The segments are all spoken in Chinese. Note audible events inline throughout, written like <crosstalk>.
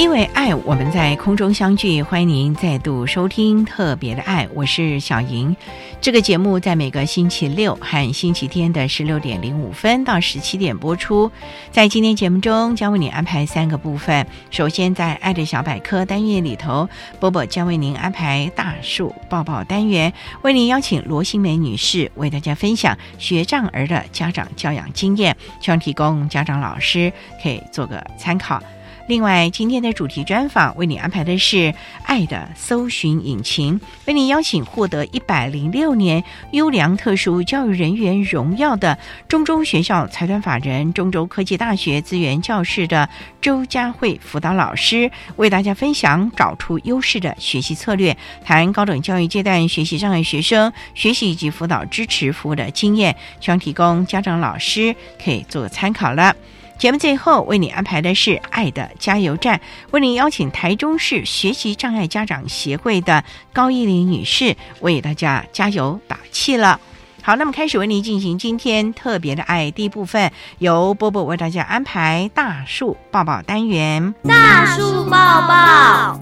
因为爱，我们在空中相聚。欢迎您再度收听《特别的爱》，我是小莹。这个节目在每个星期六和星期天的十六点零五分到十七点播出。在今天节目中，将为您安排三个部分。首先，在“爱的小百科”单元里头，波波将为您安排大树抱抱单元，为您邀请罗新梅女士为大家分享学障儿的家长教养经验，希望提供家长老师可以做个参考。另外，今天的主题专访为你安排的是《爱的搜寻引擎》，为你邀请获得一百零六年优良特殊教育人员荣耀的中州学校财团法人中州科技大学资源教室的周佳慧辅导老师，为大家分享找出优势的学习策略，谈高等教育阶段学习障碍学生学习以及辅导支持服务的经验，希望提供家长老师可以做参考了。节目最后为你安排的是“爱的加油站”，为你邀请台中市学习障碍家长协会的高依玲女士为大家加油打气了。好，那么开始为您进行今天特别的爱第一部分，由波波为大家安排大树抱抱单元。大树抱抱，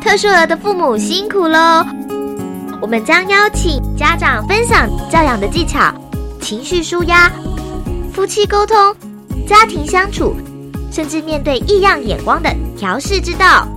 特殊儿的父母辛苦喽！我们将邀请家长分享教养的技巧、情绪舒压。夫妻沟通、家庭相处，甚至面对异样眼光的调试之道。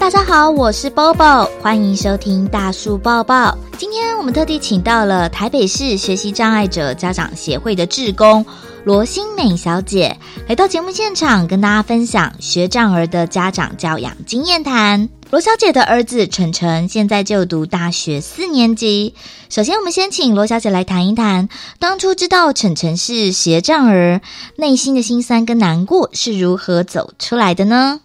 大家好，我是 Bobo，欢迎收听大树抱抱。今天我们特地请到了台北市学习障碍者家长协会的志工。罗新美小姐来到节目现场，跟大家分享学障儿的家长教养经验谈。罗小姐的儿子晨晨现在就读大学四年级。首先，我们先请罗小姐来谈一谈，当初知道晨晨是学障儿，内心的心酸跟难过是如何走出来的呢？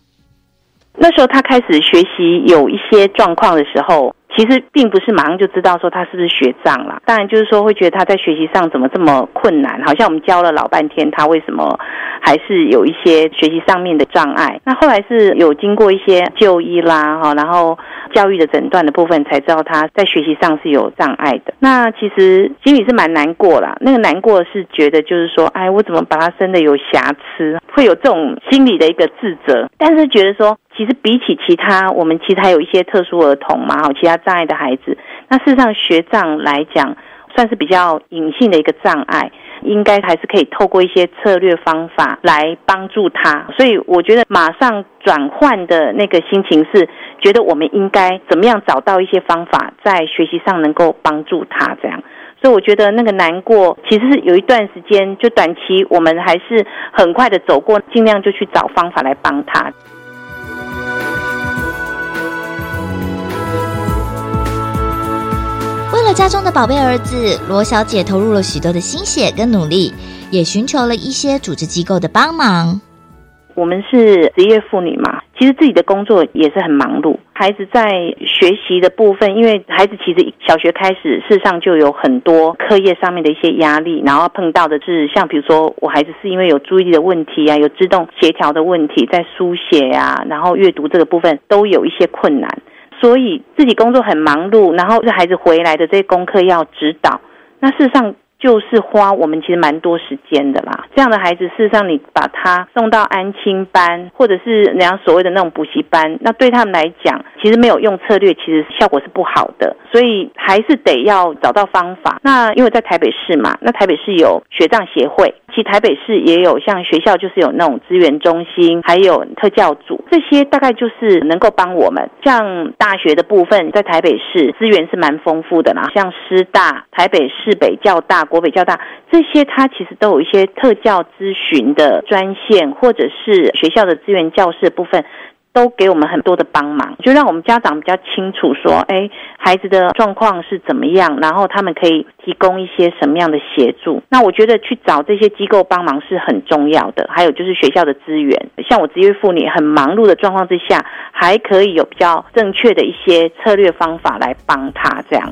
那时候他开始学习有一些状况的时候。其实并不是马上就知道说他是不是学障了，当然就是说会觉得他在学习上怎么这么困难，好像我们教了老半天，他为什么还是有一些学习上面的障碍？那后来是有经过一些就医啦，哈，然后教育的诊断的部分，才知道他在学习上是有障碍的。那其实心里是蛮难过啦，那个难过是觉得就是说，哎，我怎么把他生的有瑕疵，会有这种心理的一个自责，但是觉得说。其实比起其他，我们其实还有一些特殊儿童嘛，哈，其他障碍的孩子。那事实上，学障来讲，算是比较隐性的一个障碍，应该还是可以透过一些策略方法来帮助他。所以，我觉得马上转换的那个心情是，觉得我们应该怎么样找到一些方法，在学习上能够帮助他这样。所以，我觉得那个难过，其实是有一段时间，就短期我们还是很快的走过，尽量就去找方法来帮他。家中的宝贝儿子，罗小姐投入了许多的心血跟努力，也寻求了一些组织机构的帮忙。我们是职业妇女嘛，其实自己的工作也是很忙碌。孩子在学习的部分，因为孩子其实小学开始，事实上就有很多课业上面的一些压力，然后碰到的是像比如说我孩子是因为有注意力的问题啊，有自动协调的问题，在书写呀，然后阅读这个部分都有一些困难，所以自己工作很忙碌，然后这孩子回来的这些功课要指导，那事实上。就是花我们其实蛮多时间的啦。这样的孩子，事实上你把他送到安亲班，或者是人家所谓的那种补习班，那对他们来讲，其实没有用策略，其实效果是不好的。所以还是得要找到方法。那因为在台北市嘛，那台北市有学障协会，其实台北市也有像学校，就是有那种资源中心，还有特教组，这些大概就是能够帮我们。像大学的部分，在台北市资源是蛮丰富的啦，像师大、台北市北教大。国北教大这些，它其实都有一些特教咨询的专线，或者是学校的资源教室部分，都给我们很多的帮忙，就让我们家长比较清楚说，哎，孩子的状况是怎么样，然后他们可以提供一些什么样的协助。那我觉得去找这些机构帮忙是很重要的。还有就是学校的资源，像我职业妇女很忙碌的状况之下，还可以有比较正确的一些策略方法来帮他这样。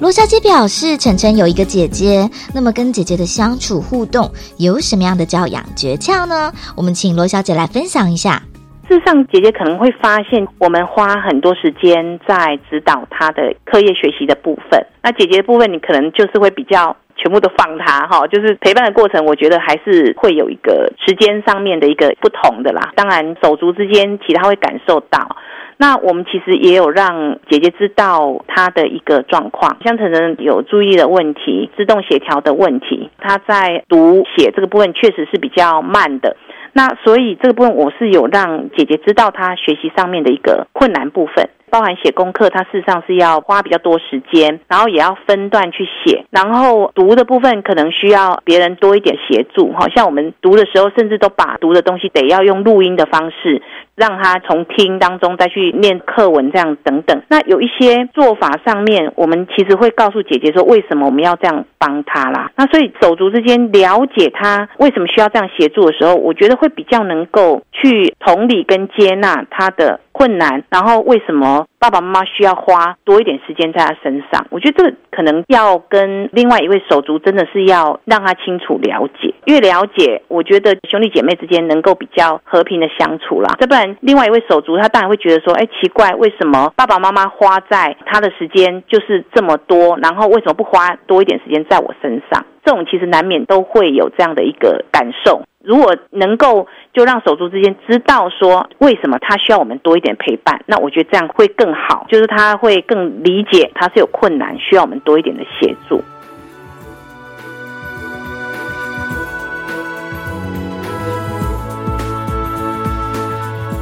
罗小姐表示，晨晨有一个姐姐，那么跟姐姐的相处互动有什么样的教养诀窍呢？我们请罗小姐来分享一下。事实上，姐姐可能会发现，我们花很多时间在指导她的课业学习的部分。那姐姐的部分，你可能就是会比较全部都放她哈，就是陪伴的过程，我觉得还是会有一个时间上面的一个不同的啦。当然，手足之间，其他会感受到。那我们其实也有让姐姐知道她的一个状况，像晨晨有注意的问题、自动协调的问题，她在读写这个部分确实是比较慢的。那所以这个部分我是有让姐姐知道她学习上面的一个困难部分。包含写功课，它事实上是要花比较多时间，然后也要分段去写，然后读的部分可能需要别人多一点协助。好像我们读的时候，甚至都把读的东西得要用录音的方式，让他从听当中再去念课文，这样等等。那有一些做法上面，我们其实会告诉姐姐说，为什么我们要这样帮他啦？那所以手足之间了解他为什么需要这样协助的时候，我觉得会比较能够去同理跟接纳他的。困难，然后为什么爸爸妈妈需要花多一点时间在他身上？我觉得这个可能要跟另外一位手足真的是要让他清楚了解，越了解，我觉得兄弟姐妹之间能够比较和平的相处啦。再不然，另外一位手足他当然会觉得说，哎，奇怪，为什么爸爸妈妈花在他的时间就是这么多，然后为什么不花多一点时间在我身上？这种其实难免都会有这样的一个感受。如果能够就让手足之间知道说为什么他需要我们多一点陪伴，那我觉得这样会更好，就是他会更理解他是有困难，需要我们多一点的协助。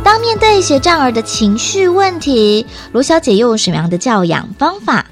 当面对学障儿的情绪问题，罗小姐又有什么样的教养方法？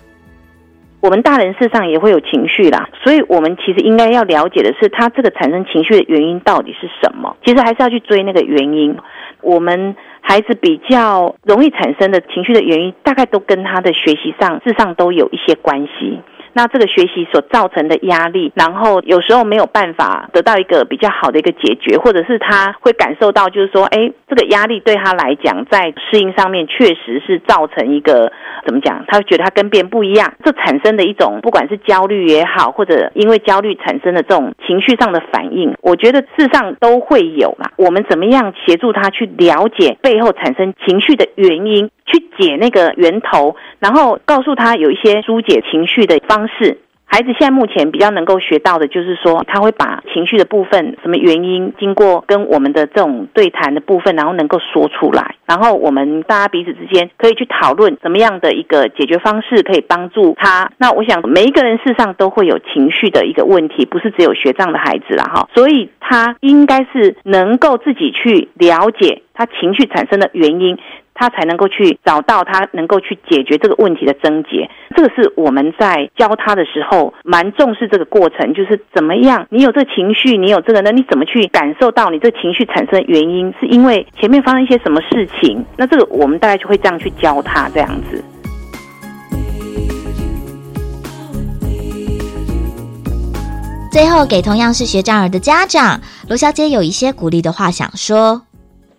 我们大人事实上也会有情绪啦，所以我们其实应该要了解的是，他这个产生情绪的原因到底是什么？其实还是要去追那个原因。我们孩子比较容易产生的情绪的原因，大概都跟他的学习上事实上都有一些关系。那这个学习所造成的压力，然后有时候没有办法得到一个比较好的一个解决，或者是他会感受到，就是说，哎，这个压力对他来讲，在适应上面确实是造成一个怎么讲？他会觉得他跟别人不一样，这产生的一种不管是焦虑也好，或者因为焦虑产生的这种情绪上的反应，我觉得事实上都会有啦。我们怎么样协助他去了解背后产生情绪的原因？去解那个源头，然后告诉他有一些疏解情绪的方式。孩子现在目前比较能够学到的，就是说他会把情绪的部分，什么原因，经过跟我们的这种对谈的部分，然后能够说出来，然后我们大家彼此之间可以去讨论怎么样的一个解决方式可以帮助他。那我想每一个人事实上都会有情绪的一个问题，不是只有学障的孩子了哈，所以他应该是能够自己去了解他情绪产生的原因。他才能够去找到他能够去解决这个问题的症结。这个是我们在教他的时候蛮重视这个过程，就是怎么样，你有这个情绪，你有这个那，你怎么去感受到你这情绪产生的原因，是因为前面发生一些什么事情？那这个我们大概就会这样去教他这样子。最后，给同样是学障儿的家长，罗小姐有一些鼓励的话想说。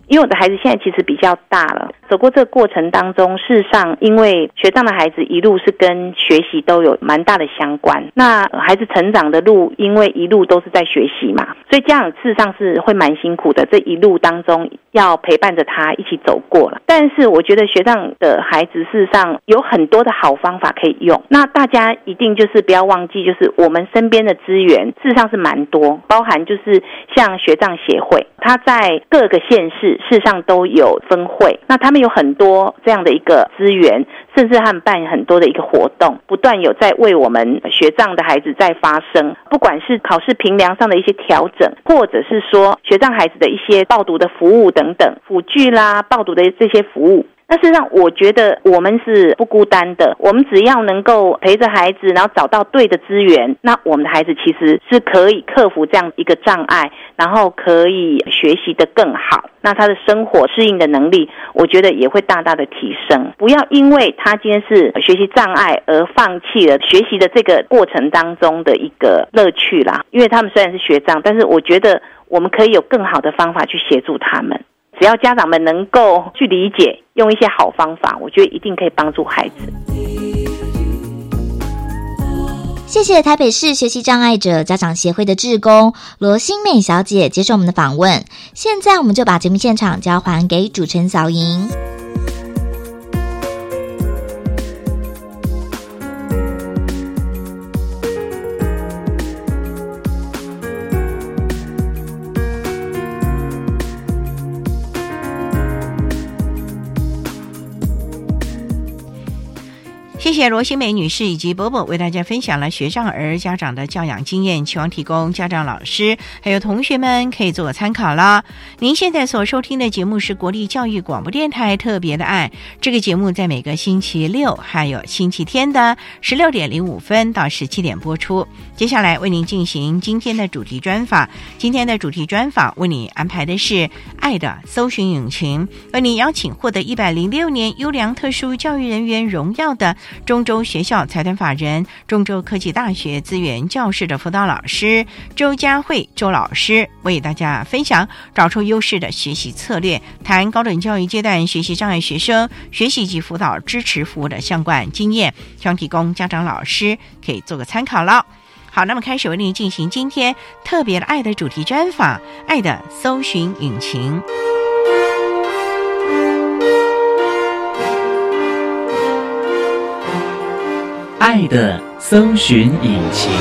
因为我的孩子现在其实比较大了，走过这个过程当中，事实上，因为学障的孩子一路是跟学习都有蛮大的相关。那孩子成长的路，因为一路都是在学习嘛，所以家长事实上是会蛮辛苦的。这一路当中要陪伴着他一起走过了。但是我觉得学障的孩子事实上有很多的好方法可以用。那大家一定就是不要忘记，就是我们身边的资源事实上是蛮多，包含就是像学障协会，他在各个县市。市上都有分会，那他们有很多这样的一个资源，甚至他们办很多的一个活动，不断有在为我们学障的孩子在发声。不管是考试评量上的一些调整，或者是说学障孩子的一些报读的服务等等，辅具啦、报读的这些服务。那事实上，我觉得我们是不孤单的。我们只要能够陪着孩子，然后找到对的资源，那我们的孩子其实是可以克服这样一个障碍，然后可以学习的更好。那他的生活适应的能力，我觉得也会大大的提升。不要因为他今天是学习障碍而放弃了学习的这个过程当中的一个乐趣啦。因为他们虽然是学障，但是我觉得我们可以有更好的方法去协助他们。只要家长们能够去理解，用一些好方法，我觉得一定可以帮助孩子。谢谢台北市学习障碍者家长协会的志工罗新美小姐接受我们的访问。现在，我们就把节目现场交还给主持人小莹。谢谢罗新美女士以及伯伯为大家分享了学障儿家长的教养经验，希望提供家长、老师还有同学们可以做个参考了。您现在所收听的节目是国立教育广播电台特别的爱，这个节目在每个星期六还有星期天的十六点零五分到十七点播出。接下来为您进行今天的主题专访，今天的主题专访为你安排的是爱的搜寻引擎，为你邀请获得一百零六年优良特殊教育人员荣耀的。中州学校财团法人中州科技大学资源教室的辅导老师周佳慧周老师为大家分享找出优势的学习策略，谈高等教育阶段学习障碍学生学习及辅导支持服务的相关经验，希望提供家长老师可以做个参考了。好，那么开始为您进行今天特别的爱的主题专访，爱的搜寻引擎。爱的搜寻引擎。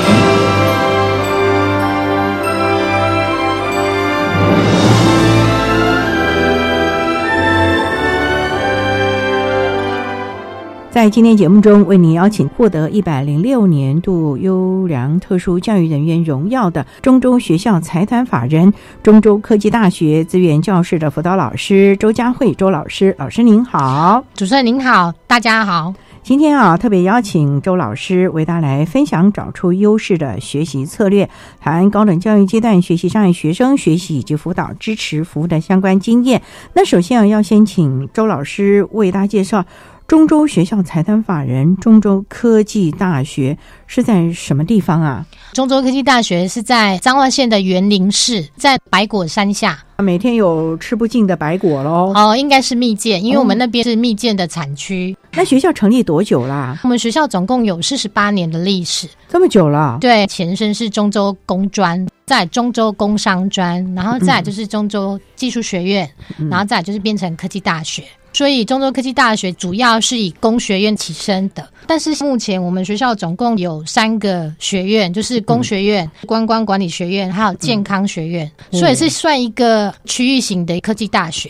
在今天节目中，为您邀请获得一百零六年度优良特殊教育人员荣耀的中州学校财团法人中州科技大学资源教室的辅导老师周佳慧周老师，老师您好，主持人您好，大家好。今天啊，特别邀请周老师为大家来分享找出优势的学习策略，谈高等教育阶段学习障碍学生学习以及辅导支持服务的相关经验。那首先啊，要先请周老师为大家介绍中州学校财团法人中州科技大学是在什么地方啊？中州科技大学是在彰化县的园林市，在白果山下。每天有吃不尽的白果喽。哦，应该是蜜饯，因为我们那边是蜜饯的产区。那学校成立多久啦？我们学校总共有四十八年的历史，这么久了。对，前身是中州工专，在中州工商专，然后再就是中州技术学院，然后再就是变成科技大学。所以中州科技大学主要是以工学院起身的，但是目前我们学校总共有三个学院，就是工学院、观光管理学院，还有健康学院，所以是算一个区域型的科技大学。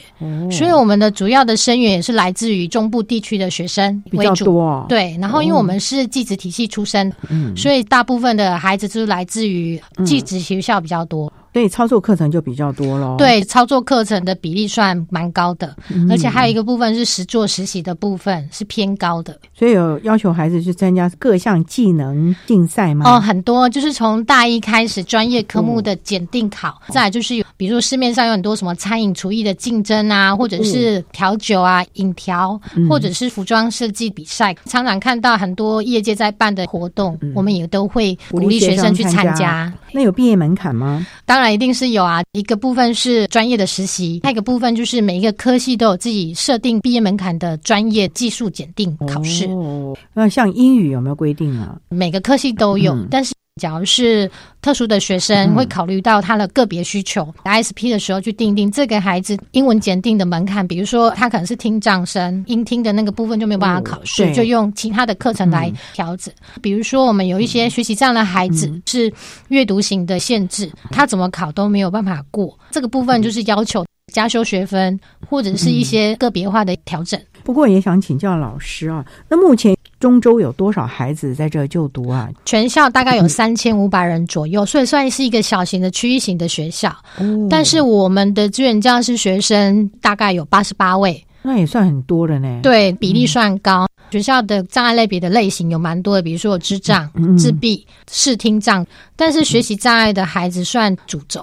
所以我们的主要的生源也是来自于中部地区的学生为主。对，然后因为我们是寄职体系出身，所以大部分的孩子就是来自于寄职学校比较多。所以操作课程就比较多咯。对，操作课程的比例算蛮高的，嗯而且还有一个部分是实做实习的部分是偏高的。所以有要求孩子去参加各项技能竞赛吗？哦，很多就是从大一开始专业科目的检定考，再来就是有，比如说市面上有很多什么餐饮厨艺的竞争啊，或者是调酒啊、饮调，或者是服装设计比赛，常常看到很多业界在办的活动，我们也都会鼓励学生去参加。那有毕业门槛吗？当然一定是有啊，一个部分是专业的实习，另一个部分就是每一个科系都有自己设定毕业门槛的专业技术检定考试。哦，那像英语有没有规定啊？每个科系都有，嗯但是假如是特殊的学生，会考虑到他的个别需求，ISP 的时候去定定这个孩子英文检定的门槛，比如说他可能是听障生，音听的那个部分就没有办法考试，哦就用其他的课程来调整。比如说我们有一些学习这样的孩子是阅读型的限制，他怎么考都没有办法过，这个部分就是要求。加修学分，或者是一些个别化的调整。不过也想请教老师啊，那目前中州有多少孩子在这就读啊？全校大概有 <laughs> 三千五百人左右，所以算是一个小型的区域型的学校。哦但是我们的资源教师学生大概有八十八位，那也算很多了呢。，对比例算高。学校的障碍类别的类型有蛮多的，比如说有智障、嗯自闭、视听障，但是学习障碍的孩子算主轴。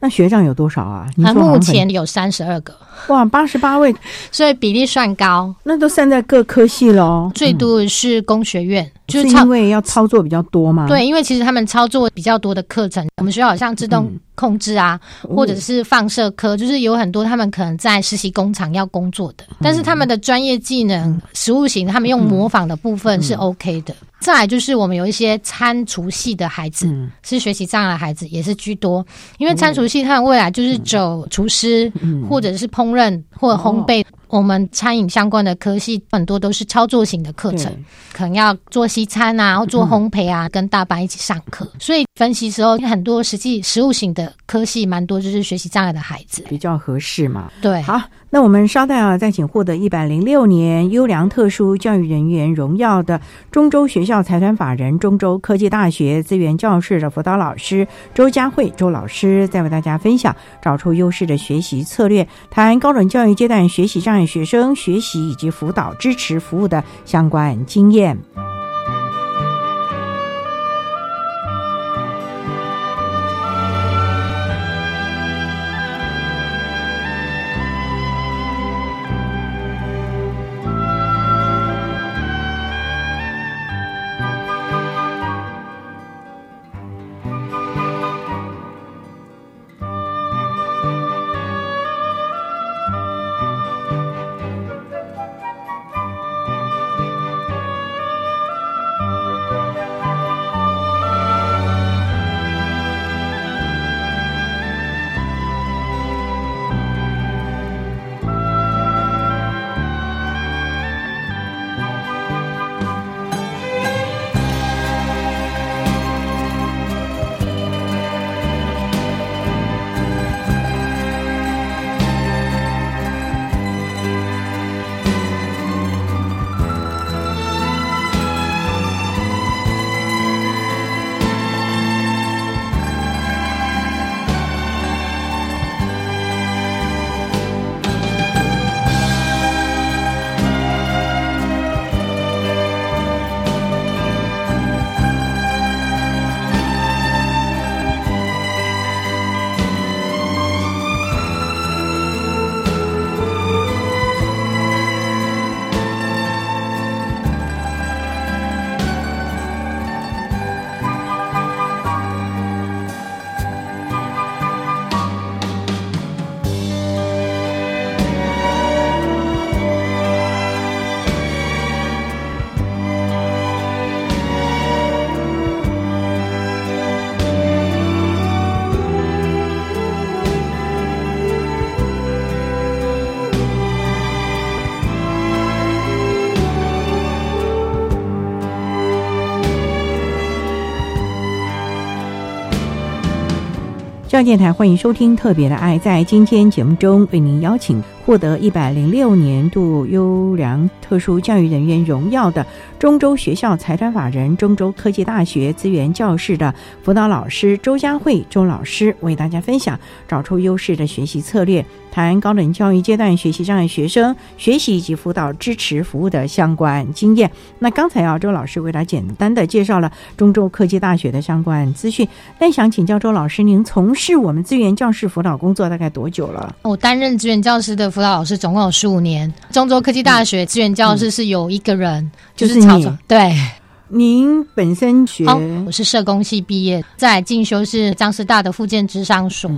那学长有多少啊？你那目前有三十二个，哇八十八位，所以比例算高。那都算在各科系喽。最多的是工学院，就是因为要操作比较多嘛？对，因为其实他们操作比较多的课程，我们学校好像自动控制啊，或者是放射科，就是有很多他们可能在实习工厂要工作的，但是他们的专业技能、实物型，他们用模仿的部分是 OK 的。再来就是我们有一些餐厨系的孩子，嗯。是学习障碍的孩子，也是居多，因为餐厨系他们未来就是走厨师，或者是烹饪或者烘焙。我们餐饮相关的科系很多都是操作型的课程，可能要做西餐啊，或做烘焙啊，跟大班一起上课。所以分析时候，很多实际实务型的科系蛮多，就是学习障碍的孩子。比较合适嘛。对，好，那我们稍待啊，再请获得一百零六年优良特殊教育人员荣耀的中州学校财团法人中州科技大学资源教室的辅导老师周佳慧周老师，再为大家分享找出优势的学习策略，谈高等教育阶段学习障碍学生学习以及辅导支持服务的相关经验。教育电台欢迎收听《特别的爱》。在今天节目中，为您邀请获得一百零六年度优良特殊教育人员荣耀的中州学校财团法人中州科技大学资源教室的辅导老师周佳慧周老师为大家分享找出优势的学习策略，谈高等教育阶段学习障碍学生学习以及辅导支持服务的相关经验。那刚才啊，周老师为大家简单的介绍了中州科技大学的相关资讯，但想请教周老师，您从事我们资源教室辅导工作大概多久了？我担任资源教师的辅导老师总共有十五年。中州科技大学资源教室是有一个人，就是你曹总对。您本身学，哦，我是社工系毕业，在进修是张师大的附件智商所。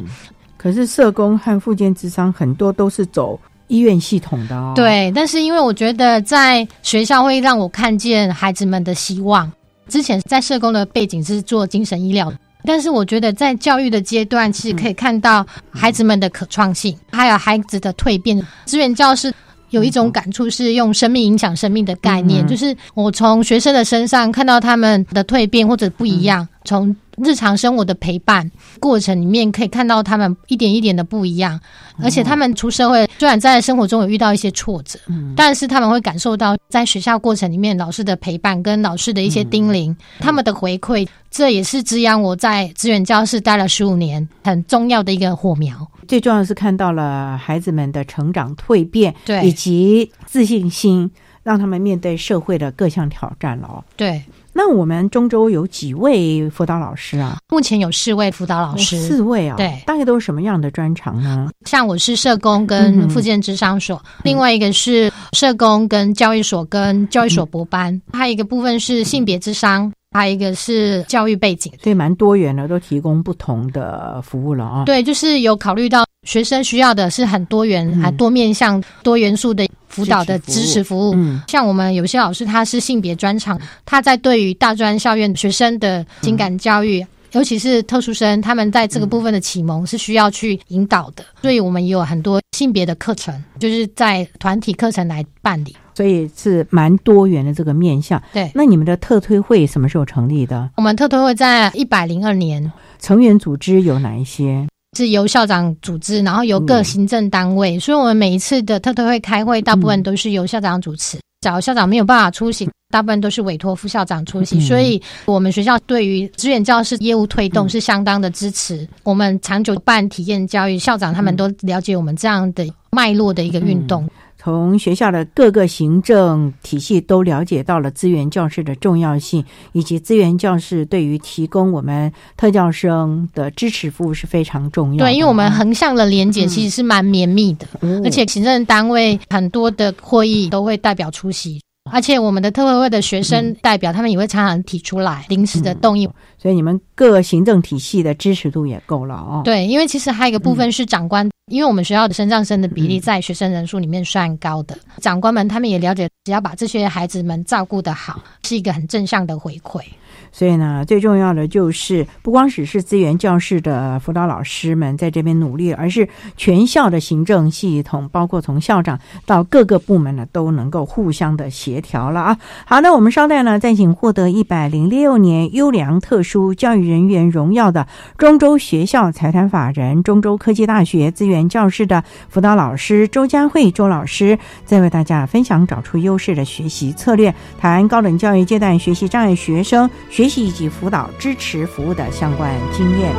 可是社工和附件智商很多都是走医院系统的哦。，对，但是因为我觉得在学校会让我看见孩子们的希望。之前在社工的背景是做精神医疗的，但是我觉得在教育的阶段，其实可以看到孩子们的可创性，还有孩子的蜕变。资源教师有一种感触是用生命影响生命的概念，嗯。就是我从学生的身上看到他们的蜕变或者不一样，从日常生活的陪伴过程里面可以看到他们一点一点的不一样，而且他们出社会虽然在生活中有遇到一些挫折，但是他们会感受到在学校过程里面老师的陪伴跟老师的一些叮咛，他们的回馈，这也是滋养我在资源教室待了十五年很重要的一个火苗。最重要的是看到了孩子们的成长蜕变，对。以及自信心，让他们面对社会的各项挑战了哦。对，那我们中州有几位辅导老师啊？目前有四位辅导老师，哦四位啊，对大概都是什么样的专长呢？像我是社工嗯跟哼附件智商所，另外一个是社工跟教育所跟教育所博班，还有一个部分是性别智商，还有一个是教育背景。所以蛮多元的，都提供不同的服务了啊。对，就是有考虑到学生需要的是很多元、嗯还多面向、多元素的辅导的支持服务。嗯像我们有些老师他是性别专长，他在对于大专校院学生的情感教育。尤其是特殊生，他们在这个部分的启蒙是需要去引导的，所以我们也有很多性别的课程，就是在团体课程来办理。所以是蛮多元的这个面向。对，那你们的特推会什么时候成立的？我们特推会在一百零二年成员组织有哪一些？是由校长组织，然后由嗯各行政单位，所以我们每一次的特特会开会，大部分都是由校长主持。找校长没有办法出席，大部分都是委托副校长出席，嗯所以我们学校对于资源教室业务推动是相当的支持。我们长久办体验教育，校长他们都了解我们这样的脉络的一个运动。从学校的各个行政体系都了解到了资源教室的重要性，以及资源教室对于提供我们特教生的支持服务是非常重要的。对，因为我们横向的连结其实是蛮绵密的，嗯而且行政单位很多的会议都会代表出席。而且我们的特委会的学生代表，他们也会常常提出来临时的动议。所以你们各行政体系的支持度也够了哦。对，因为其实还有一个部分是长官，因为我们学校的升降生的比例在学生人数里面算高的，长官们他们也了解，只要把这些孩子们照顾得好，是一个很正向的回馈。所以呢，最重要的就是不光只是资源教室的辅导老师们在这边努力，而是全校的行政系统，包括从校长到各个部门呢，都能够互相的协调了啊。好，那我们稍待呢，再请获得一百零六年优良特殊教育人员荣耀的中州学校财团法人中州科技大学资源教室的辅导老师周佳慧周老师，再为大家分享找出优势的学习策略，谈高等教育阶段学习障碍学生学学习以及辅导支持服务的相关经验。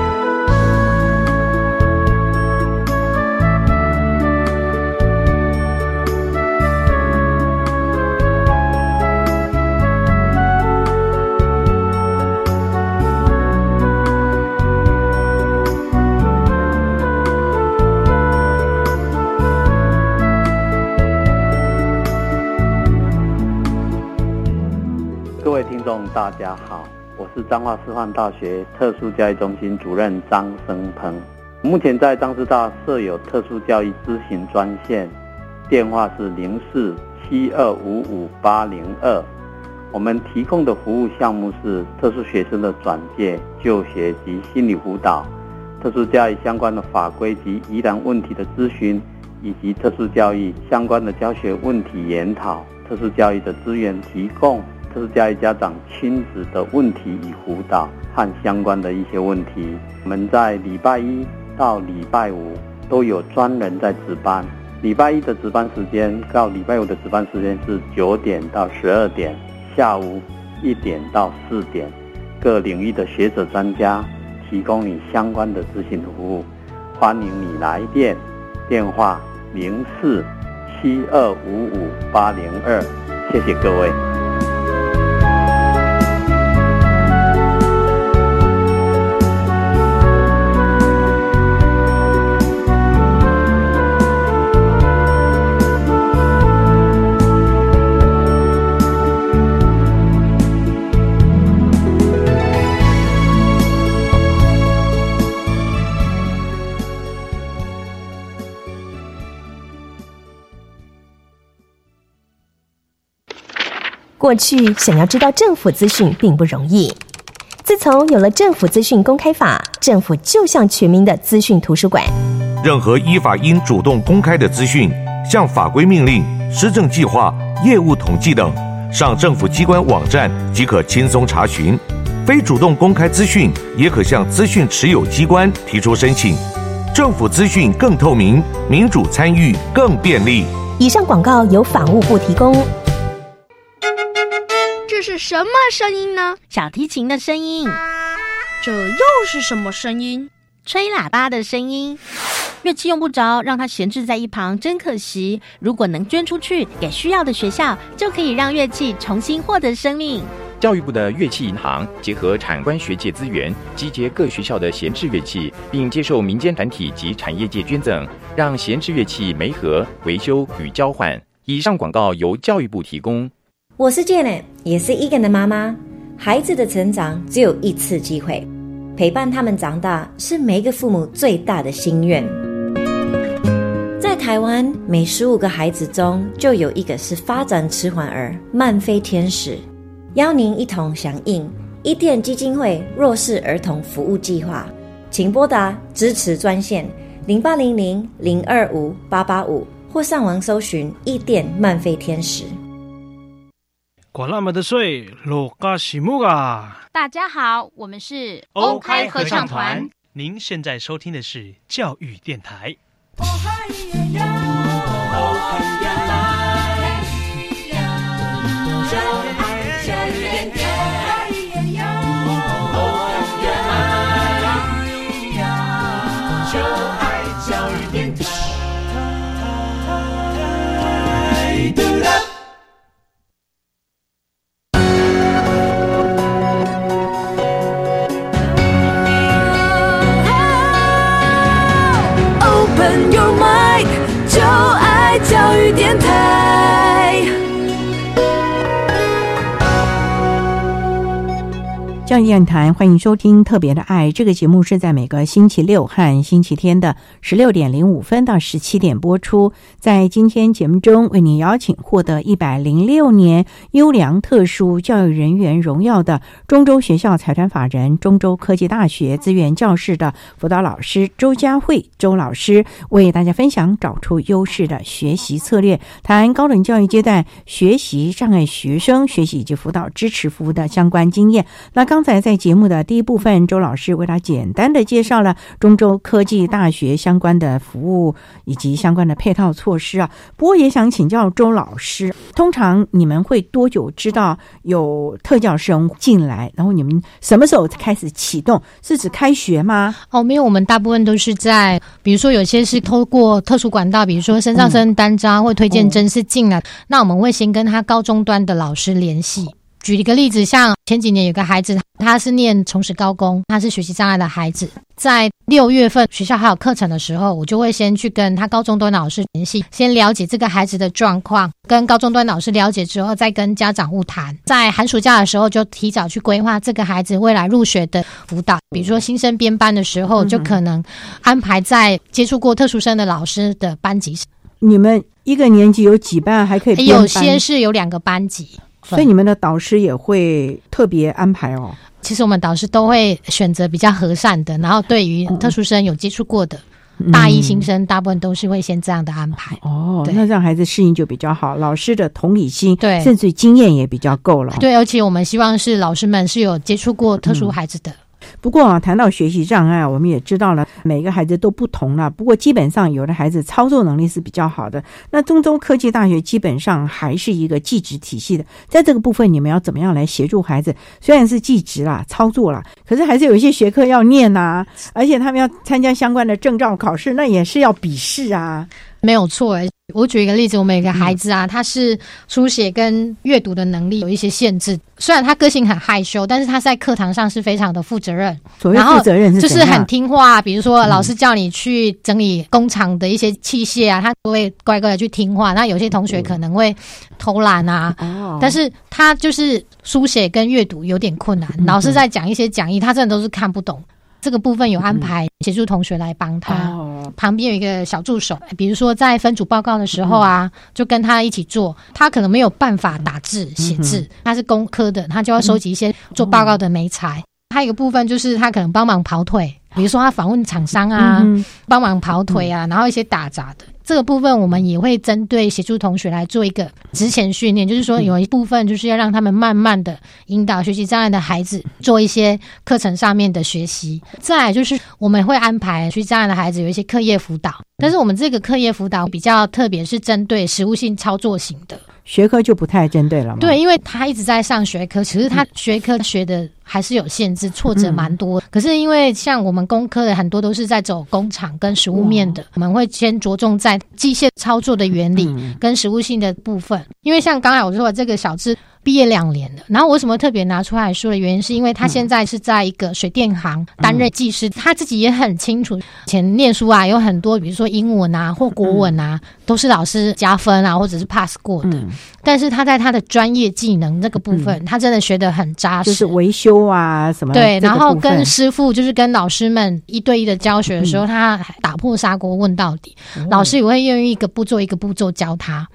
各位听众，大家好，是彰化师范大学特殊教育中心主任张生鹏。目前在彰师大设有特殊教育咨询专线，电话是零四七二五五八零二。我们提供的服务项目是特殊学生的转介、就学及心理辅导，特殊教育相关的法规及疑难问题的咨询，以及特殊教育相关的教学问题研讨、特殊教育的资源提供。特殊教育家长亲子的问题与辅导和相关的一些问题，我们在礼拜一到礼拜五都有专人在值班，礼拜一的值班时间到礼拜五的值班时间是九点到十二点，下午一点到四点。各领域的学者专家提供你相关的咨询服务，欢迎你来电，电话零四七二五五八零二，谢谢各位。过去想要知道政府资讯并不容易，自从有了政府资讯公开法，政府就像全民的资讯图书馆。任何依法应主动公开的资讯，像法规命令、施政计划、业务统计等，上政府机关网站即可轻松查询。非主动公开资讯，也可向资讯持有机关提出申请。政府资讯更透明，民主参与更便利。以上广告由法务部提供。是什么声音呢？小提琴的声音。这又是什么声音？吹喇叭的声音。乐器用不着，让它闲置在一旁，真可惜。如果能捐出去给需要的学校，就可以让乐器重新获得生命。教育部的乐器银行结合产官学界资源，集结各学校的闲置乐器，并接受民间团体及产业界捐赠，让闲置乐器媒合、维修与交换。以上广告由教育部提供。我是 Jane，也是 Egan 的妈妈。孩子的成长只有一次机会，陪伴他们长大是每个父母最大的心愿。在台湾，每十五个孩子中就有一个是发展迟缓儿、慢飞天使。邀您一同响应伊甸基金会弱势儿童服务计划，请拨打支持专线零八零零零二五八八五，或上网搜寻伊甸慢飞天使。管那么的水，罗嘎西木啊！大家好，我们是欧开合唱团。您现在收听的是教育电台。教育电台，欢迎收听《特别的爱》这个节目，是在每个星期六和星期天的十六点零五分到十七点播出。在今天节目中，为您邀请获得一百零六年优良特殊教育人员荣耀的中州学校财团法人中州科技大学资源教室的辅导老师周佳慧周老师，为大家分享找出优势的学习策略，谈高等教育阶段学习障碍学生学习以及辅导支持服务的相关经验。那刚才在节目的第一部分，周老师为他简单的介绍了中州科技大学相关的服务以及相关的配套措施啊。不过也想请教周老师，通常你们会多久知道有特教生进来？然后你们什么时候开始启动？是指开学吗？哦，没有，我们大部分都是在，比如说有些是透过特殊管道，比如说身上生单张或推荐真是进来，那我们会先跟他高中端的老师联系。举一个例子，像前几年有个孩子，他是念重实高工，他是学习障碍的孩子，在六月份学校还有课程的时候，我就会先去跟他高中端老师联系，先了解这个孩子的状况，跟高中端老师了解之后，再跟家长晤谈。在寒暑假的时候，就提早去规划这个孩子未来入学的辅导，比如说新生编班的时候，就可能安排在接触过特殊生的老师的班级。你们一个年级有几班？还可以有些是有两个班级。所以你们的导师也会特别安排哦。其实我们导师都会选择比较和善的，然后对于特殊生有接触过的大一新生，大部分都是会先这样的安排。哦，那让孩子适应就比较好。老师的同理心，对，甚至经验也比较够了。对，而且我们希望是老师们是有接触过特殊孩子的。不过啊，谈到学习障碍，我们也知道了每个孩子都不同了。不过基本上有的孩子操作能力是比较好的。那中州科技大学基本上还是一个技职体系的，在这个部分你们要怎么样来协助孩子？虽然是技职啦、操作啦，可是还是有一些学科要念呐，而且他们要参加相关的证照考试，那也是要笔试啊。没有错，我举一个例子，我们有个孩子啊，他是书写跟阅读的能力有一些限制。虽然他个性很害羞，但是他在课堂上是非常的负责任。所谓负责任是就是很听话。比如说老师叫你去整理工厂的一些器械啊，他都会乖乖的去听话。那有些同学可能会偷懒啊，但是他就是书写跟阅读有点困难。老师在讲一些讲义，他真的都是看不懂。这个部分有安排协助同学来帮他，旁边有一个小助手，比如说在分组报告的时候啊，就跟他一起做。他可能没有办法打字写字，他是工科的，他就要收集一些做报告的媒材。还有一个部分就是他可能帮忙跑腿，比如说他访问厂商啊，帮忙跑腿啊，然后一些打杂的。这个部分我们也会针对协助同学来做一个职前训练，就是说有一部分就是要让他们慢慢的引导学习障碍的孩子做一些课程上面的学习。再来就是我们会安排学习障碍的孩子有一些课业辅导，但是我们这个课业辅导比较特别，是针对实物性操作型的。学科就不太针对了嘛。对，因为他一直在上学科，其实他学科学的还是有限制，挫折蛮多。可是因为像我们工科的很多都是在走工厂跟实物面的，我们会先着重在机械操作的原理跟实物性的部分。因为像刚才我说的这个小智。毕业两年的，然后我为什么特别拿出来说的原因，是因为他现在是在一个水电行担任技师，他自己也很清楚，前念书啊有很多，比如说英文啊或国文啊，都是老师加分啊或者是 pass 过的。但是他在他的专业技能这个部分，他真的学得很扎实，就是维修啊什么。对，然后跟师傅就是跟老师们一对一的教学的时候，他打破砂锅问到底，老师也会愿意一个步骤一个步骤教他。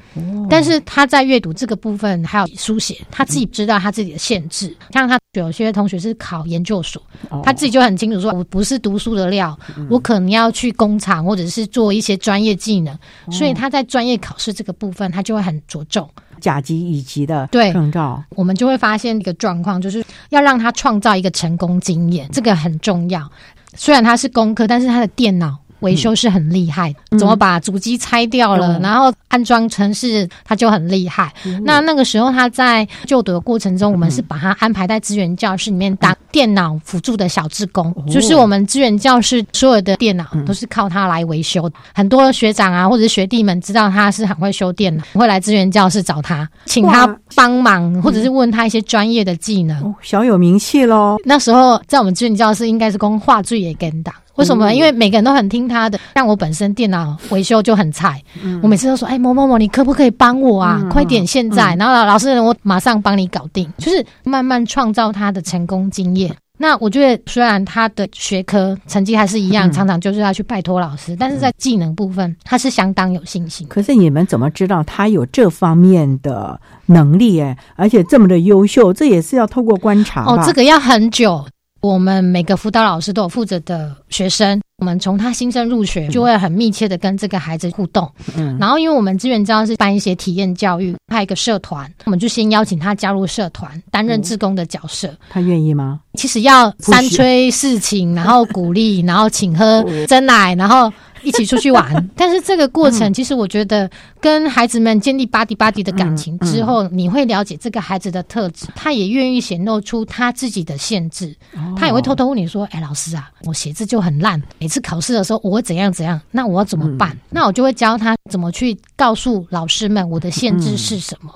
但是他在阅读这个部分还有书写。他自己知道他自己的限制，像他有些同学是考研究所，他自己就很清楚说，我不是读书的料，我可能要去工厂或者是做一些专业技能，所以他在专业考试这个部分，他就会很着重甲级、乙级的对证照。我们就会发现一个状况，就是要让他创造一个成功经验，这个很重要。虽然他是工科，但是他的电脑。维修是很厉害，怎么把主机拆掉了，然后安装程式，他就很厉害。那那个时候他在就读的过程中，我们是把他安排在资源教室里面当电脑辅助的小志工，就是我们资源教室所有的电脑都是靠他来维修。很多学长啊，或者是学弟们知道他是很会修电脑，会来资源教室找他，请他帮忙，或者是问他一些专业的技能，小有名气喽。那时候在我们资源教室应该是供画最也跟档。为什么？因为每个人都很听他的。像我本身电脑维修就很菜，我每次都说：“哎，某某某，你可不可以帮我啊？快点，现在！”然后老师，我马上帮你搞定。就是慢慢创造他的成功经验。那我觉得，虽然他的学科成绩还是一样，常常就是要去拜托老师，但是在技能部分，他是相当有信心。可是你们怎么知道他有这方面的能力？哎，而且这么的优秀，这也是要透过观察哦。这个要很久。我们每个辅导老师都有负责的学生，我们从他新生入学就会很密切的跟这个孩子互动。嗯，然后因为我们资源教是办一些体验教育，派一个社团，我们就先邀请他加入社团，担任志工的角色。他愿意吗？其实要三催四请，然后鼓励，然后请喝 <laughs> 真奶，然后。一起出去玩，<laughs> 但是这个过程其实我觉得跟孩子们建立巴迪巴迪的感情之后，你会了解这个孩子的特质，他也愿意显露出他自己的限制，他也会偷偷问你说：“哎，老师啊，我写字就很烂，每次考试的时候我会怎样怎样，那我要怎么办？”那我就会教他怎么去告诉老师们我的限制是什么。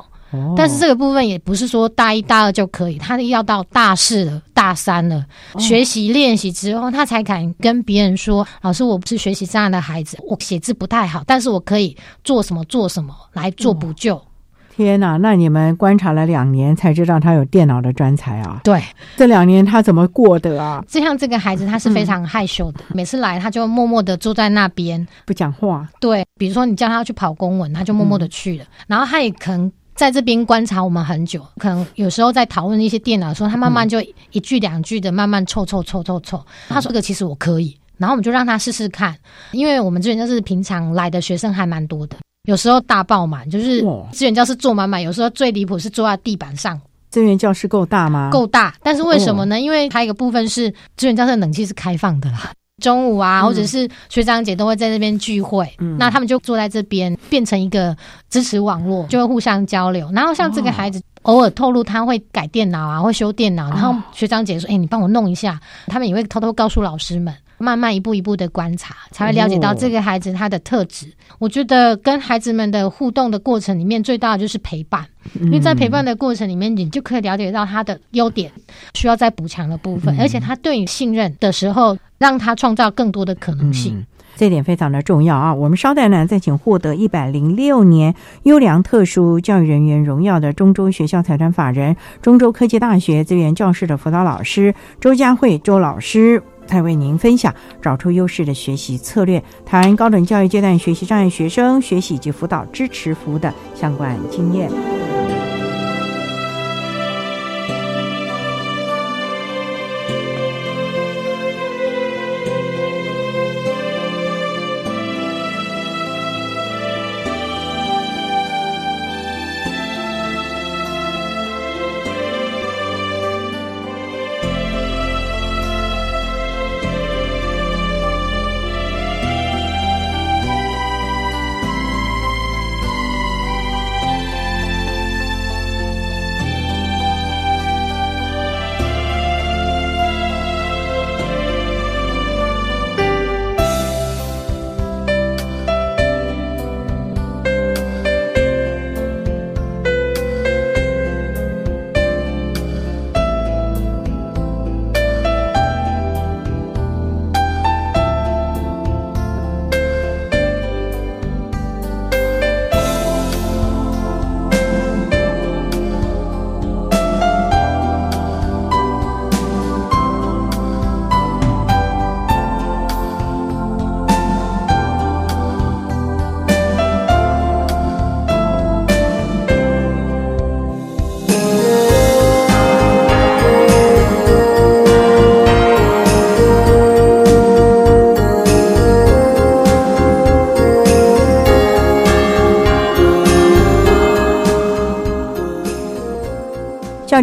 但是这个部分也不是说大一、大二就可以，他要到大四了、大三了，学习练习之后，他才敢跟别人说：“老师，我不是学习障碍的孩子，我写字不太好，但是我可以做什么做什么来做补救。”天哪！那你们观察了两年才知道他有电脑的专才啊？对，这两年他怎么过的啊？就像这个孩子，他是非常害羞的，每次来他就默默的坐在那边不讲话。对，比如说你叫他去跑公文，他就默默的去了，然后他也可能。在这边观察我们很久，可能有时候在讨论一些电脑的时候，他慢慢就一句两句的慢慢凑凑凑凑凑。他说：“这个其实我可以。”然后我们就让他试试看，因为我们资源教室平常来的学生还蛮多的，有时候大爆满，就是资源教室坐满满，有时候最离谱是坐在地板上资源教室够大吗？够大，但是为什么呢？因为它一个部分是资源教室冷气是开放的啦。中午啊，或者是学长姐都会在那边聚会，那他们就坐在这边，变成一个支持网络，就会互相交流。然后像这个孩子，偶尔透露他会改电脑啊，会修电脑，然后学长姐说：“哎，你帮我弄一下。”他们也会偷偷告诉老师们。慢慢一步一步的观察，才会了解到这个孩子他的特质。我觉得跟孩子们的互动的过程里面，最大的就是陪伴。因为在陪伴的过程里面，你就可以了解到他的优点，需要再补强的部分，而且他对你信任的时候，让他创造更多的可能性。这点非常的重要啊！我们稍待呢，再请获得一百零六年优良特殊教育人员荣耀的中州学校财团法人中州科技大学资源教室的辅导老师周佳慧周老师。再为您分享找出优势的学习策略，谈高等教育阶段学习障碍学生学习及辅导支持服务的相关经验。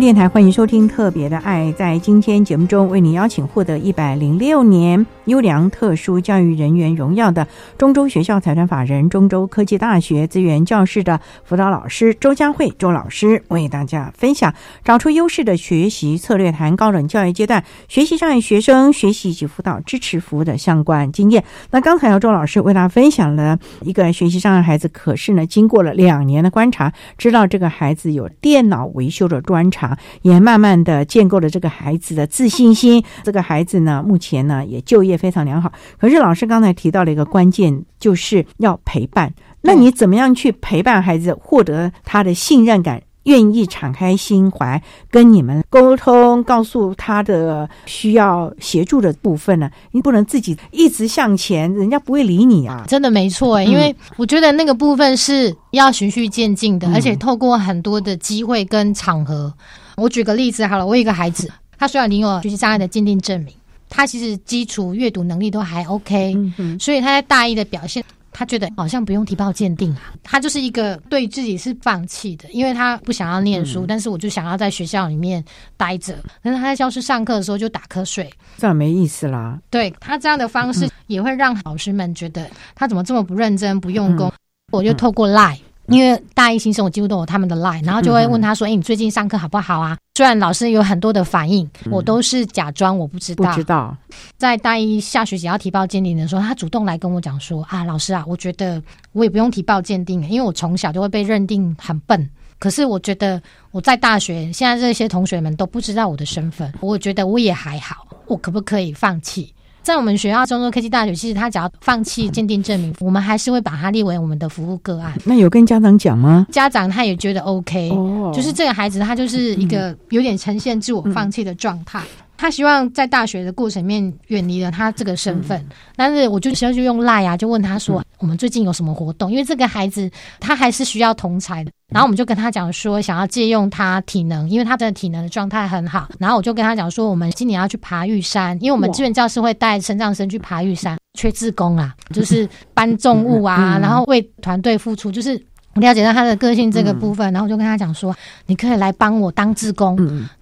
电台欢迎收听《特别的爱》。在今天节目中，为你邀请获得一百零六年优良特殊教育人员荣耀的中州学校财团法人中州科技大学资源教室的辅导老师周佳慧周老师，为大家分享找出优势的学习策略，谈高等教育阶段学习障碍学生学习及辅导支持服务的相关经验。那刚才周老师为大家分享了一个学习障碍孩子，可是呢，经过了两年的观察，知道这个孩子有电脑维修的专长。也慢慢的建构了这个孩子的自信心。这个孩子呢，目前呢也就业非常良好。可是老师刚才提到了一个关键，就是要陪伴。那你怎么样去陪伴孩子，获得他的信任感，愿意敞开心怀跟你们沟通，告诉他的需要协助的部分呢？你不能自己一直向前，人家不会理你啊！真的没错，因为我觉得那个部分是要循序渐进的，而且透过很多的机会跟场合。我举个例子好了，我有一个孩子，他虽然你有学习障碍的鉴定证明，他其实基础阅读能力都还 OK，所以他在大一的表现，他觉得好像不用提报鉴定啊，他就是一个对自己是放弃的，因为他不想要念书，但是我就想要在学校里面待着，但是他在教室上课的时候就打瞌睡，这样没意思啦。对他这样的方式也会让老师们觉得他怎么这么不认真、不用功，我就透过 Line。因为大一新生，我几乎都有他们的 line，然后就会问他说：“哎，你最近上课好不好啊？”虽然老师有很多的反应，我都是假装我不知道。不知道，在大一下学期要提报鉴定的时候，他主动来跟我讲说：“啊，老师啊，我觉得我也不用提报鉴定，因为我从小就会被认定很笨。可是我觉得我在大学，现在这些同学们都不知道我的身份，我觉得我也还好，我可不可以放弃？”在我们学校中州科技大学，其实他只要放弃鉴定证明，我们还是会把它列为我们的服务个案。那有跟家长讲吗？家长他也觉得 OK，就是这个孩子他就是一个有点呈现自我放弃的状态。他希望在大学的过程里面远离了他这个身份，但是我就需要就用赖啊，就问他说我们最近有什么活动？因为这个孩子他还是需要同才的，然后我们就跟他讲说想要借用他体能，因为他的体能的状态很好。然后我就跟他讲说我们今年要去爬玉山，因为我们志愿教师会带成长生去爬玉山，缺志工啊，就是搬重物啊，然后为团队付出，就是。我了解到他的个性这个部分，然后我就跟他讲说，你可以来帮我当志工，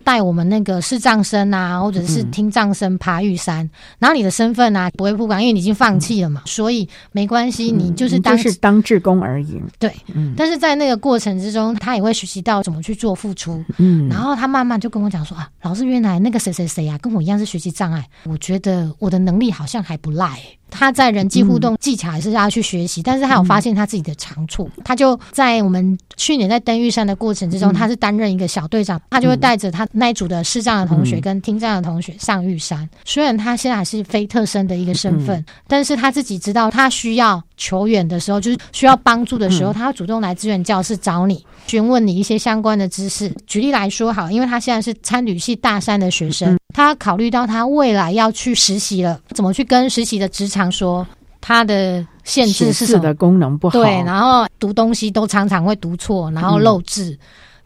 带我们那个视障生啊，或者是听障生爬玉山。然后你的身份啊不会不管，因为你已经放弃了嘛，所以没关系，你就是当是当志工而已。对，但是在那个过程之中，他也会学习到怎么去做付出。嗯，然后他慢慢就跟我讲说啊，老师原来那个谁谁谁啊，跟我一样是学习障碍，我觉得我的能力好像还不赖。他在人际互动技巧还是要去学习，但是他有发现他自己的长处，他就在我们去年在登玉山的过程之中，他是担任一个小队长，他就会带着他那一组的视障的同学跟听障的同学上玉山。虽然他现在还是非特生的一个身份，但是他自己知道他需要求援的时候，就是需要帮助的时候，他会主动来资源教室找你，询问你一些相关的知识。举例来说，好，因为他现在是参旅系大三的学生，他考虑到他未来要去实习了，怎么去跟实习的职场说他的限制是？的功能不好，对，然后读东西都常常会读错，然后漏字。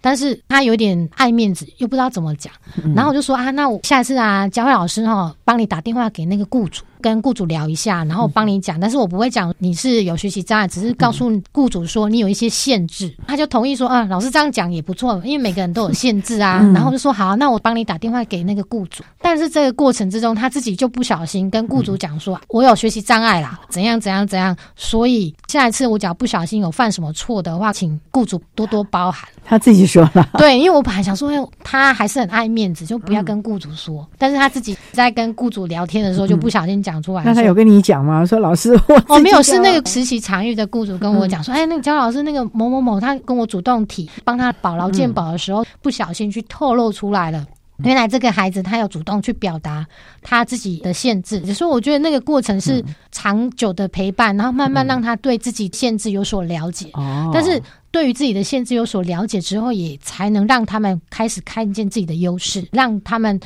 但是他有点爱面子，又不知道怎么讲，然后我就说啊，那我下次啊，佳慧老师哈，帮你打电话给那个雇主。跟雇主聊一下，然后帮你讲，但是我不会讲你是有学习障碍，只是告诉雇主说你有一些限制，他就同意说啊，老师这样讲也不错，因为每个人都有限制啊，然后就说好，那我帮你打电话给那个雇主。但是这个过程之中，他自己就不小心跟雇主讲说，我有学习障碍啦，怎样怎样怎样，所以下一次我只要不小心有犯什么错的话，请雇主多多包涵。他自己说了，<laughs> 对，因为我本来想说，他还是很爱面子，就不要跟雇主说，但是他自己在跟雇主聊天的时候就不小心讲。讲出来，那他有跟你讲吗？说老师，<laughs> 我没有，是那个实习场域的雇主跟我讲说，哎，那个焦老师，那个某某某，他跟我主动提帮他保劳健保的时候，不小心去透露出来了。原来这个孩子他要主动去表达他自己的限制，所以我觉得那个过程是长久的陪伴，然后慢慢让他对自己限制有所了解。哦，但是对于自己的限制有所了解之后，也才能让他们开始看见自己的优势，让他们。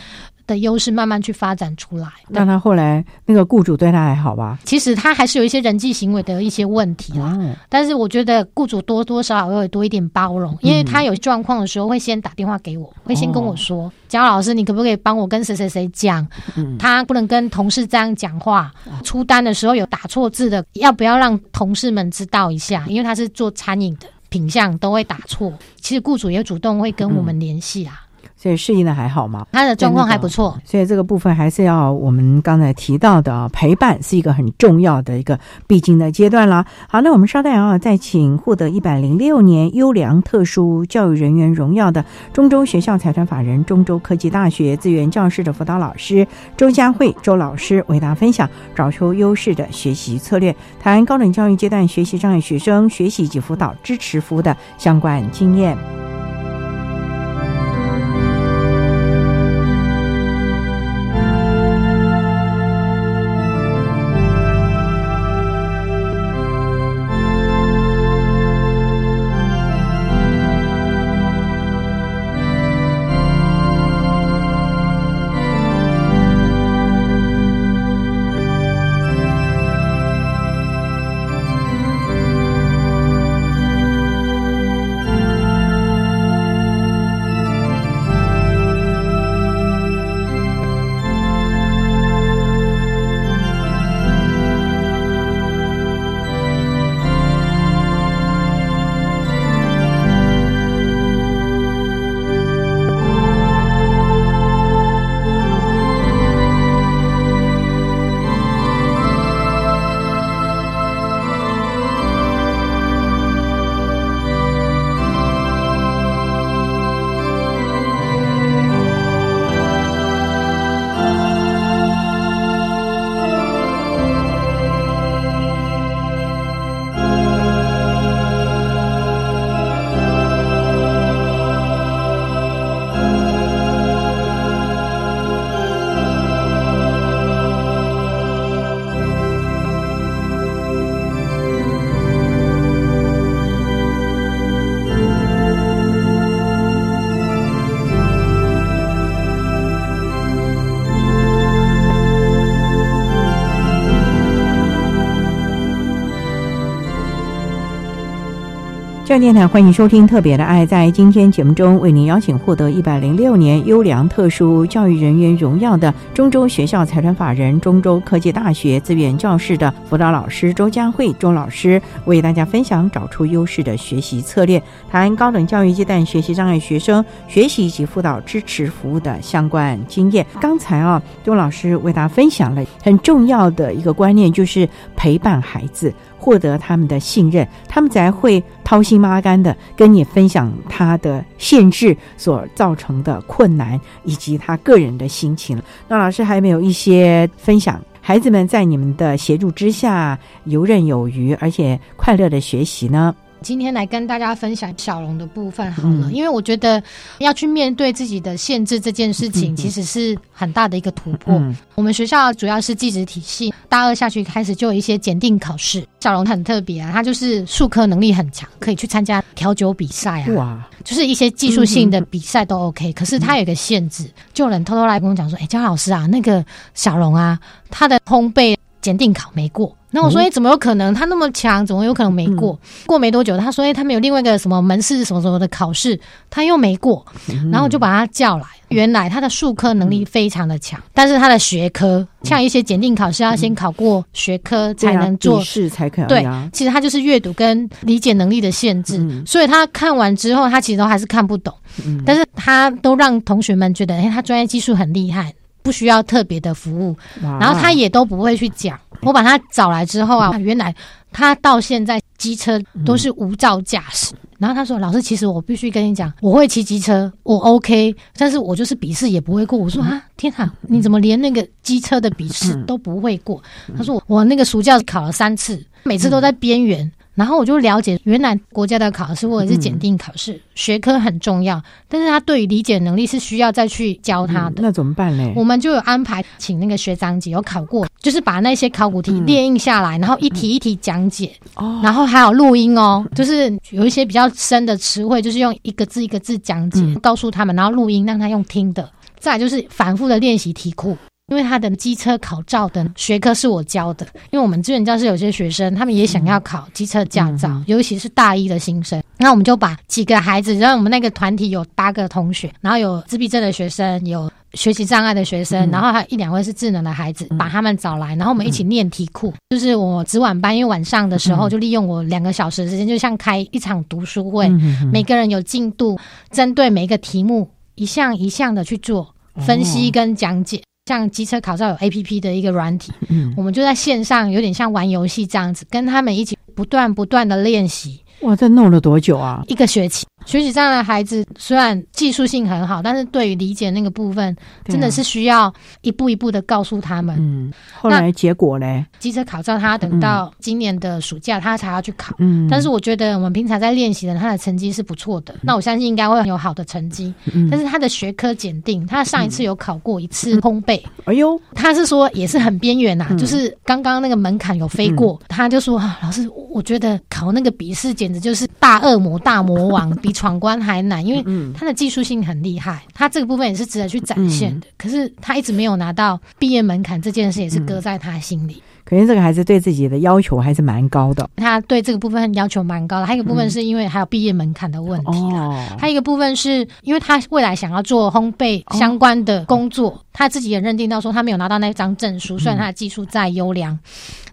的优势慢慢去发展出来。那他后来那个雇主对他还好吧？其实他还是有一些人际行为的一些问题啦。但是我觉得雇主多多少少会多一点包容，因为他有状况的时候会先打电话给我，会先跟我说：“姜老师，你可不可以帮我跟谁谁谁讲？他不能跟同事这样讲话。出单的时候有打错字的，要不要让同事们知道一下？因为他是做餐饮的，品相都会打错。其实雇主也主动会跟我们联系啊。”所以适应的还好吗？他的状况还不错，所以这个部分还是要我们刚才提到的啊，陪伴是一个很重要的一个必经的阶段啦。好，那我们稍待啊，再请获得一百零六年优良特殊教育人员荣耀的中州学校财团法人中州科技大学资源教室的辅导老师周佳慧周老师为大家分享找出优势的学习策略，谈高等教育阶段学习障碍学生学习及辅导支持服务的相关经验。教电台欢迎收听《特别的爱》。在今天节目中，为您邀请获得一百零六年优良特殊教育人员荣耀的中州学校财团法人中州科技大学资源教室的辅导老师周佳慧周老师，为大家分享找出优势的学习策略，谈高等教育阶段学习障碍学生学习及辅导支持服务的相关经验。刚才啊，周老师为大家分享了很重要的一个观念，就是陪伴孩子。获得他们的信任，他们才会掏心挖肝的跟你分享他的限制所造成的困难，以及他个人的心情。那老师还没有一些分享，孩子们在你们的协助之下游刃有余，而且快乐的学习呢？今天来跟大家分享小龙的部分好了，因为我觉得要去面对自己的限制这件事情，<laughs> 其实是很大的一个突破。我们学校主要是技职体系，大二下去开始就有一些检定考试。小龙很特别啊，他就是数科能力很强，可以去参加调酒比赛啊，哇，就是一些技术性的比赛都 OK。可是他有一个限制，就有人偷偷来跟我讲说：“哎，姜老师啊，那个小龙啊，他的烘焙检定考没过。”那我说，哎，怎么有可能？他那么强，怎么有可能没过？过没多久，他说，哎，他们有另外一个什么门市什么什么的考试，他又没过。然后就把他叫来，原来他的数科能力非常的强，但是他的学科，像一些检定考试要先考过学科才能做试才可以。对，其实他就是阅读跟理解能力的限制，所以他看完之后，他其实都还是看不懂。但是他都让同学们觉得，哎，他专业技术很厉害，不需要特别的服务，然后他也都不会去讲。我把他找来之后啊，原来他到现在机车都是无照驾驶。然后他说：“老师，其实我必须跟你讲，我会骑机车，我 OK，但是我就是笔试也不会过。”我说：“啊，天哪，你怎么连那个机车的笔试都不会过？”他说：“我那个暑假考了三次，每次都在边缘。”然后我就了解，原来国家的考试或者是检定考试，学科很重要，但是他对于理解能力是需要再去教他的。那怎么办呢？我们就有安排请那个学长姐有考过，就是把那些考古题列印下来，然后一题一题讲解，然后还有录音哦，就是有一些比较深的词汇，就是用一个字一个字讲解，告诉他们，然后录音让他用听的，再就是反复的练习题库。因为他的机车考照的学科是我教的，因为我们资源教室有些学生，他们也想要考机车驾照，尤其是大一的新生。那我们就把几个孩子，然后我们那个团体有八个同学，然后有自闭症的学生，有学习障碍的学生，然后还有一两位是智能的孩子，把他们找来，然后我们一起练题库。就是我值晚班，因为晚上的时候就利用我两个小时的时间，就像开一场读书会，每个人有进度，针对每一个题目一项一项的去做分析跟讲解。像机车考照有 A P P 的一个软体，<laughs> 嗯，我们就在线上有点像玩游戏这样子，跟他们一起不断不断的练习。哇，这弄了多久啊？一个学期。学习障碍的孩子虽然技术性很好，但是对于理解那个部分，真的是需要一步一步的告诉他们。嗯，后来结果呢？机车考照他等到今年的暑假他才要去考。嗯，但是我觉得我们平常在练习的他的成绩是不错的。那我相信应该会有好的成绩。嗯，但是他的学科检定，他上一次有考过一次烘焙。哎呦，他是说也是很边缘呐，就是刚刚那个门槛有飞过。他就说啊，老师，我觉得考那个笔试简直就是大恶魔、大魔王 <laughs> 比。闯关还难，因为他的技术性很厉害，他这个部分也是值得去展现的。可是他一直没有拿到毕业门槛，这件事也是搁在他心里。可能这个孩子对自己的要求还是蛮高的，他对这个部分要求蛮高的。还有一个部分是因为还有毕业门槛的问题啦，还有一个部分是因为他未来想要做烘焙相关的工作，他自己也认定到说他没有拿到那张证书，虽然他的技术再优良，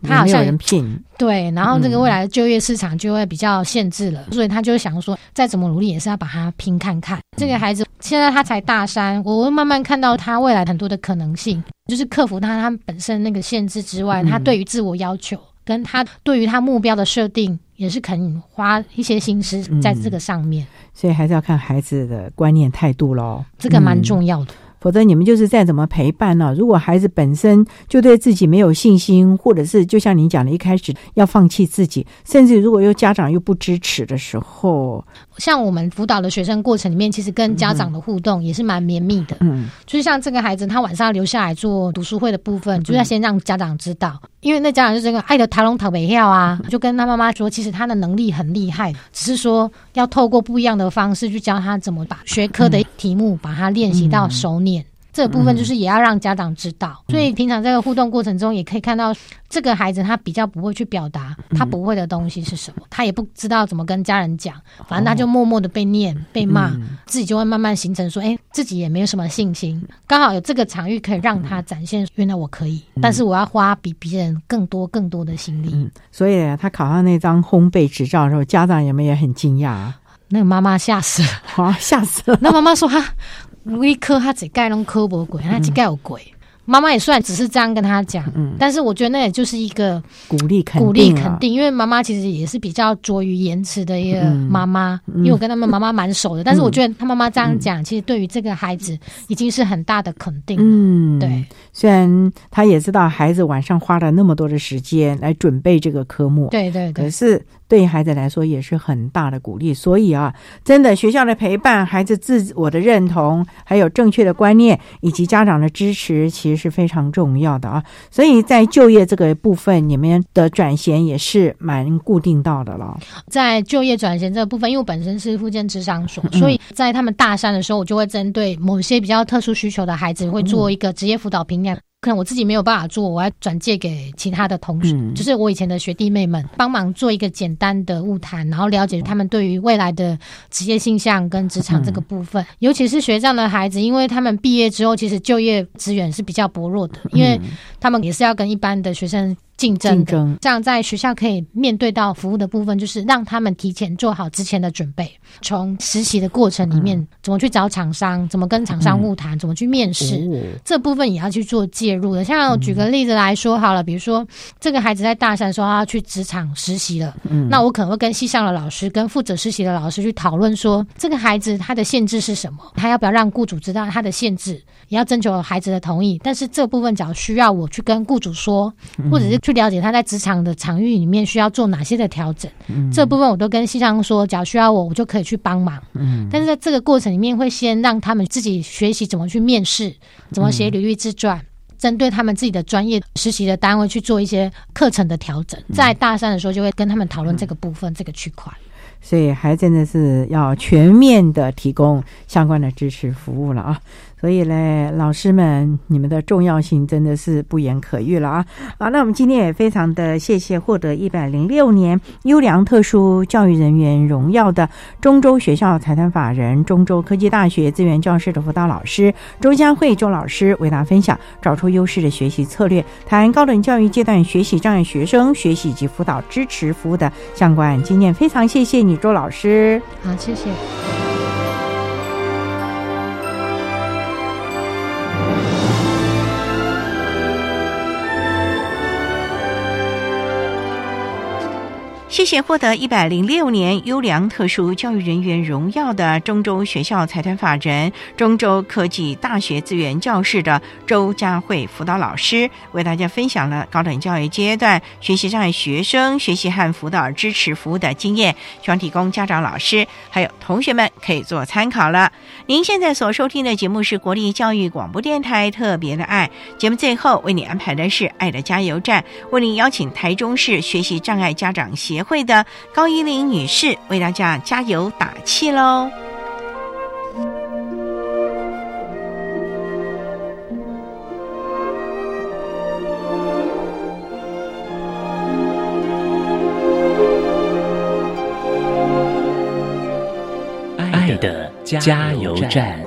他好像人聘？对，然后这个未来的就业市场就会比较限制了，所以他就想说再怎么努力也是要把它拼看看。这个孩子现在他才大三，我会慢慢看到他未来很多的可能性。就是克服他他本身那个限制之外，他对于自我要求跟他对于他目标的设定，也是肯花一些心思在这个上面。所以还是要看孩子的观念态度喽，这个蛮重要的。否则你们就是再怎么陪伴呢？如果孩子本身就对自己没有信心，或者是就像您讲的，一开始要放弃自己，甚至如果又家长又不支持的时候，像我们辅导的学生过程里面，其实跟家长的互动也是蛮绵密的。嗯，就是像这个孩子，他晚上留下来做读书会的部分，就要先让家长知道，因为那家长是这个爱的塔龙塔北跳啊，就跟他妈妈说，其实他的能力很厉害，只是说要透过不一样的方式去教他怎么把学科的题目把它练习到熟练。这个部分就是也要让家长知道。所以平常在互动过程中，也可以看到这个孩子他比较不会去表达他不会的东西是什么，他也不知道怎么跟家人讲，反正他就默默的被念、被骂，自己就会慢慢形成说，哎，自己也没有什么信心。刚好有这个场域可以让他展现，原来我可以，但是我要花比别人更多、更多的心力。所以他考上那张烘焙执照的时候，家长有没有也很惊讶？那个妈妈吓死了，啊，<laughs> 吓死了！那妈妈说他微科他只盖弄科博鬼，他只盖有鬼。妈妈也算只是这样跟他讲，嗯，但是我觉得那也就是一个鼓励，鼓励肯定，因为妈妈其实也是比较拙于言辞的一个妈妈，因为我跟他们妈妈蛮熟的，但是我觉得他妈妈这样讲，其实对于这个孩子已经是很大的肯定，嗯，对。虽然他也知道孩子晚上花了那么多的时间来准备这个科目，对对对，可是。对孩子来说也是很大的鼓励，所以啊，真的学校的陪伴、孩子自我的认同，还有正确的观念，以及家长的支持，其实是非常重要的啊。所以在就业这个部分，你们的转衔也是蛮固定到的了。在就业转衔这个部分，因为我本身是附建智商所，所以在他们大三的时候，我就会针对某些比较特殊需求的孩子，会做一个职业辅导评量。可能我自己没有办法做，我要转借给其他的同事，就是我以前的学弟妹们帮忙做一个简单的物谈，然后了解他们对于未来的职业性向跟职场这个部分。尤其是学长的孩子，因为他们毕业之后其实就业资源是比较薄弱的，因为他们也是要跟一般的学生。竞争，这样在学校可以面对到服务的部分，就是让他们提前做好之前的准备。从实习的过程里面，怎么去找厂商，怎么跟厂商物谈，怎么去面试，这部分也要去做介入的。像举个例子来说好了，比如说这个孩子在大三说他要去职场实习了，那我可能会跟系上的老师、跟负责实习的老师去讨论说，这个孩子他的限制是什么，他要不要让雇主知道他的限制，也要征求孩子的同意。但是这部分只要需要我去跟雇主说，或者是去。了解他在职场的场域里面需要做哪些的调整，这部分我都跟西昌说，只要需要我，我就可以去帮忙。嗯，但是在这个过程里面，会先让他们自己学习怎么去面试，怎么写履历自传，针对他们自己的专业实习的单位去做一些课程的调整。在大三的时候，就会跟他们讨论这个部分，这个区块。所以，还真的是要全面的提供相关的支持服务了啊。所以嘞，老师们，你们的重要性真的是不言可喻了啊！好，那我们今天也非常的谢谢获得一百零六年优良特殊教育人员荣耀的中州学校财团法人中州科技大学资源教室的辅导老师周佳慧周老师为大家分享找出优势的学习策略，谈高等教育阶段学习障碍学生学习及辅导支持服务的相关经验。非常谢谢你，周老师。好，谢谢。谢谢获得一百零六年优良特殊教育人员荣耀的中州学校财团法人中州科技大学资源教室的周佳慧辅导老师，为大家分享了高等教育阶段学习障碍学生学习和辅导支持服务的经验，希望提供家长、老师还有同学们可以做参考了。您现在所收听的节目是国立教育广播电台特别的爱节目，最后为你安排的是爱的加油站，为您邀请台中市学习障碍家长协。会的高依林女士为大家加油打气喽！爱的加油站。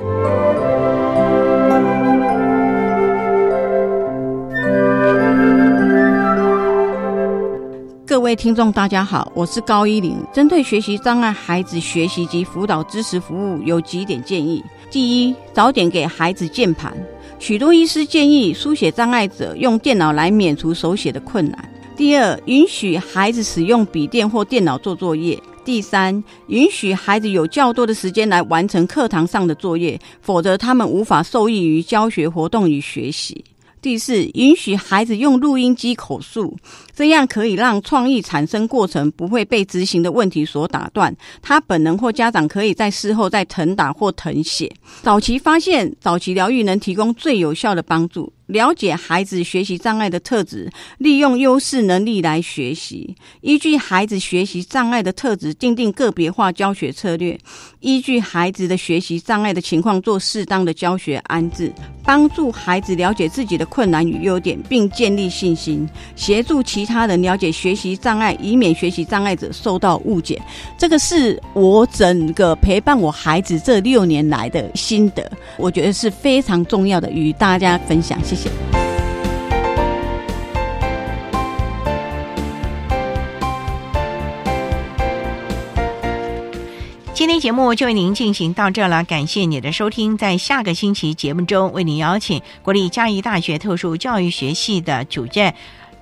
各位听众，大家好，我是高一玲。针对学习障碍孩子学习及辅导支持服务，有几点建议：第一，早点给孩子键盘。许多医师建议书写障碍者用电脑来免除手写的困难。第二，允许孩子使用笔电或电脑做作业。第三，允许孩子有较多的时间来完成课堂上的作业，否则他们无法受益于教学活动与学习。第四，允许孩子用录音机口述，这样可以让创意产生过程不会被执行的问题所打断。他本人或家长可以在事后再誊打或誊写。早期发现，早期疗愈能提供最有效的帮助。了解孩子学习障碍的特质，利用优势能力来学习。依据孩子学习障碍的特质，定定个别化教学策略。依据孩子的学习障碍的情况，做适当的教学安置。帮助孩子了解自己的困难与优点，并建立信心，协助其他人了解学习障碍，以免学习障碍者受到误解。这个是我整个陪伴我孩子这六年来的心得，我觉得是非常重要的，与大家分享。谢谢。今天节目就为您进行到这了，感谢你的收听。在下个星期节目中，为您邀请国立嘉义大学特殊教育学系的主任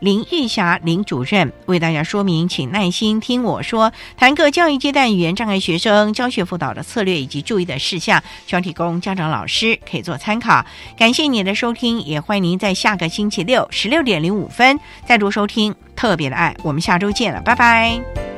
林玉霞林主任为大家说明，请耐心听我说，谈个教育阶段语言障碍学生教学辅导的策略以及注意的事项，需要提供家长老师可以做参考。感谢你的收听，也欢迎您在下个星期六十六点零五分再度收听特别的爱。我们下周见了，拜拜。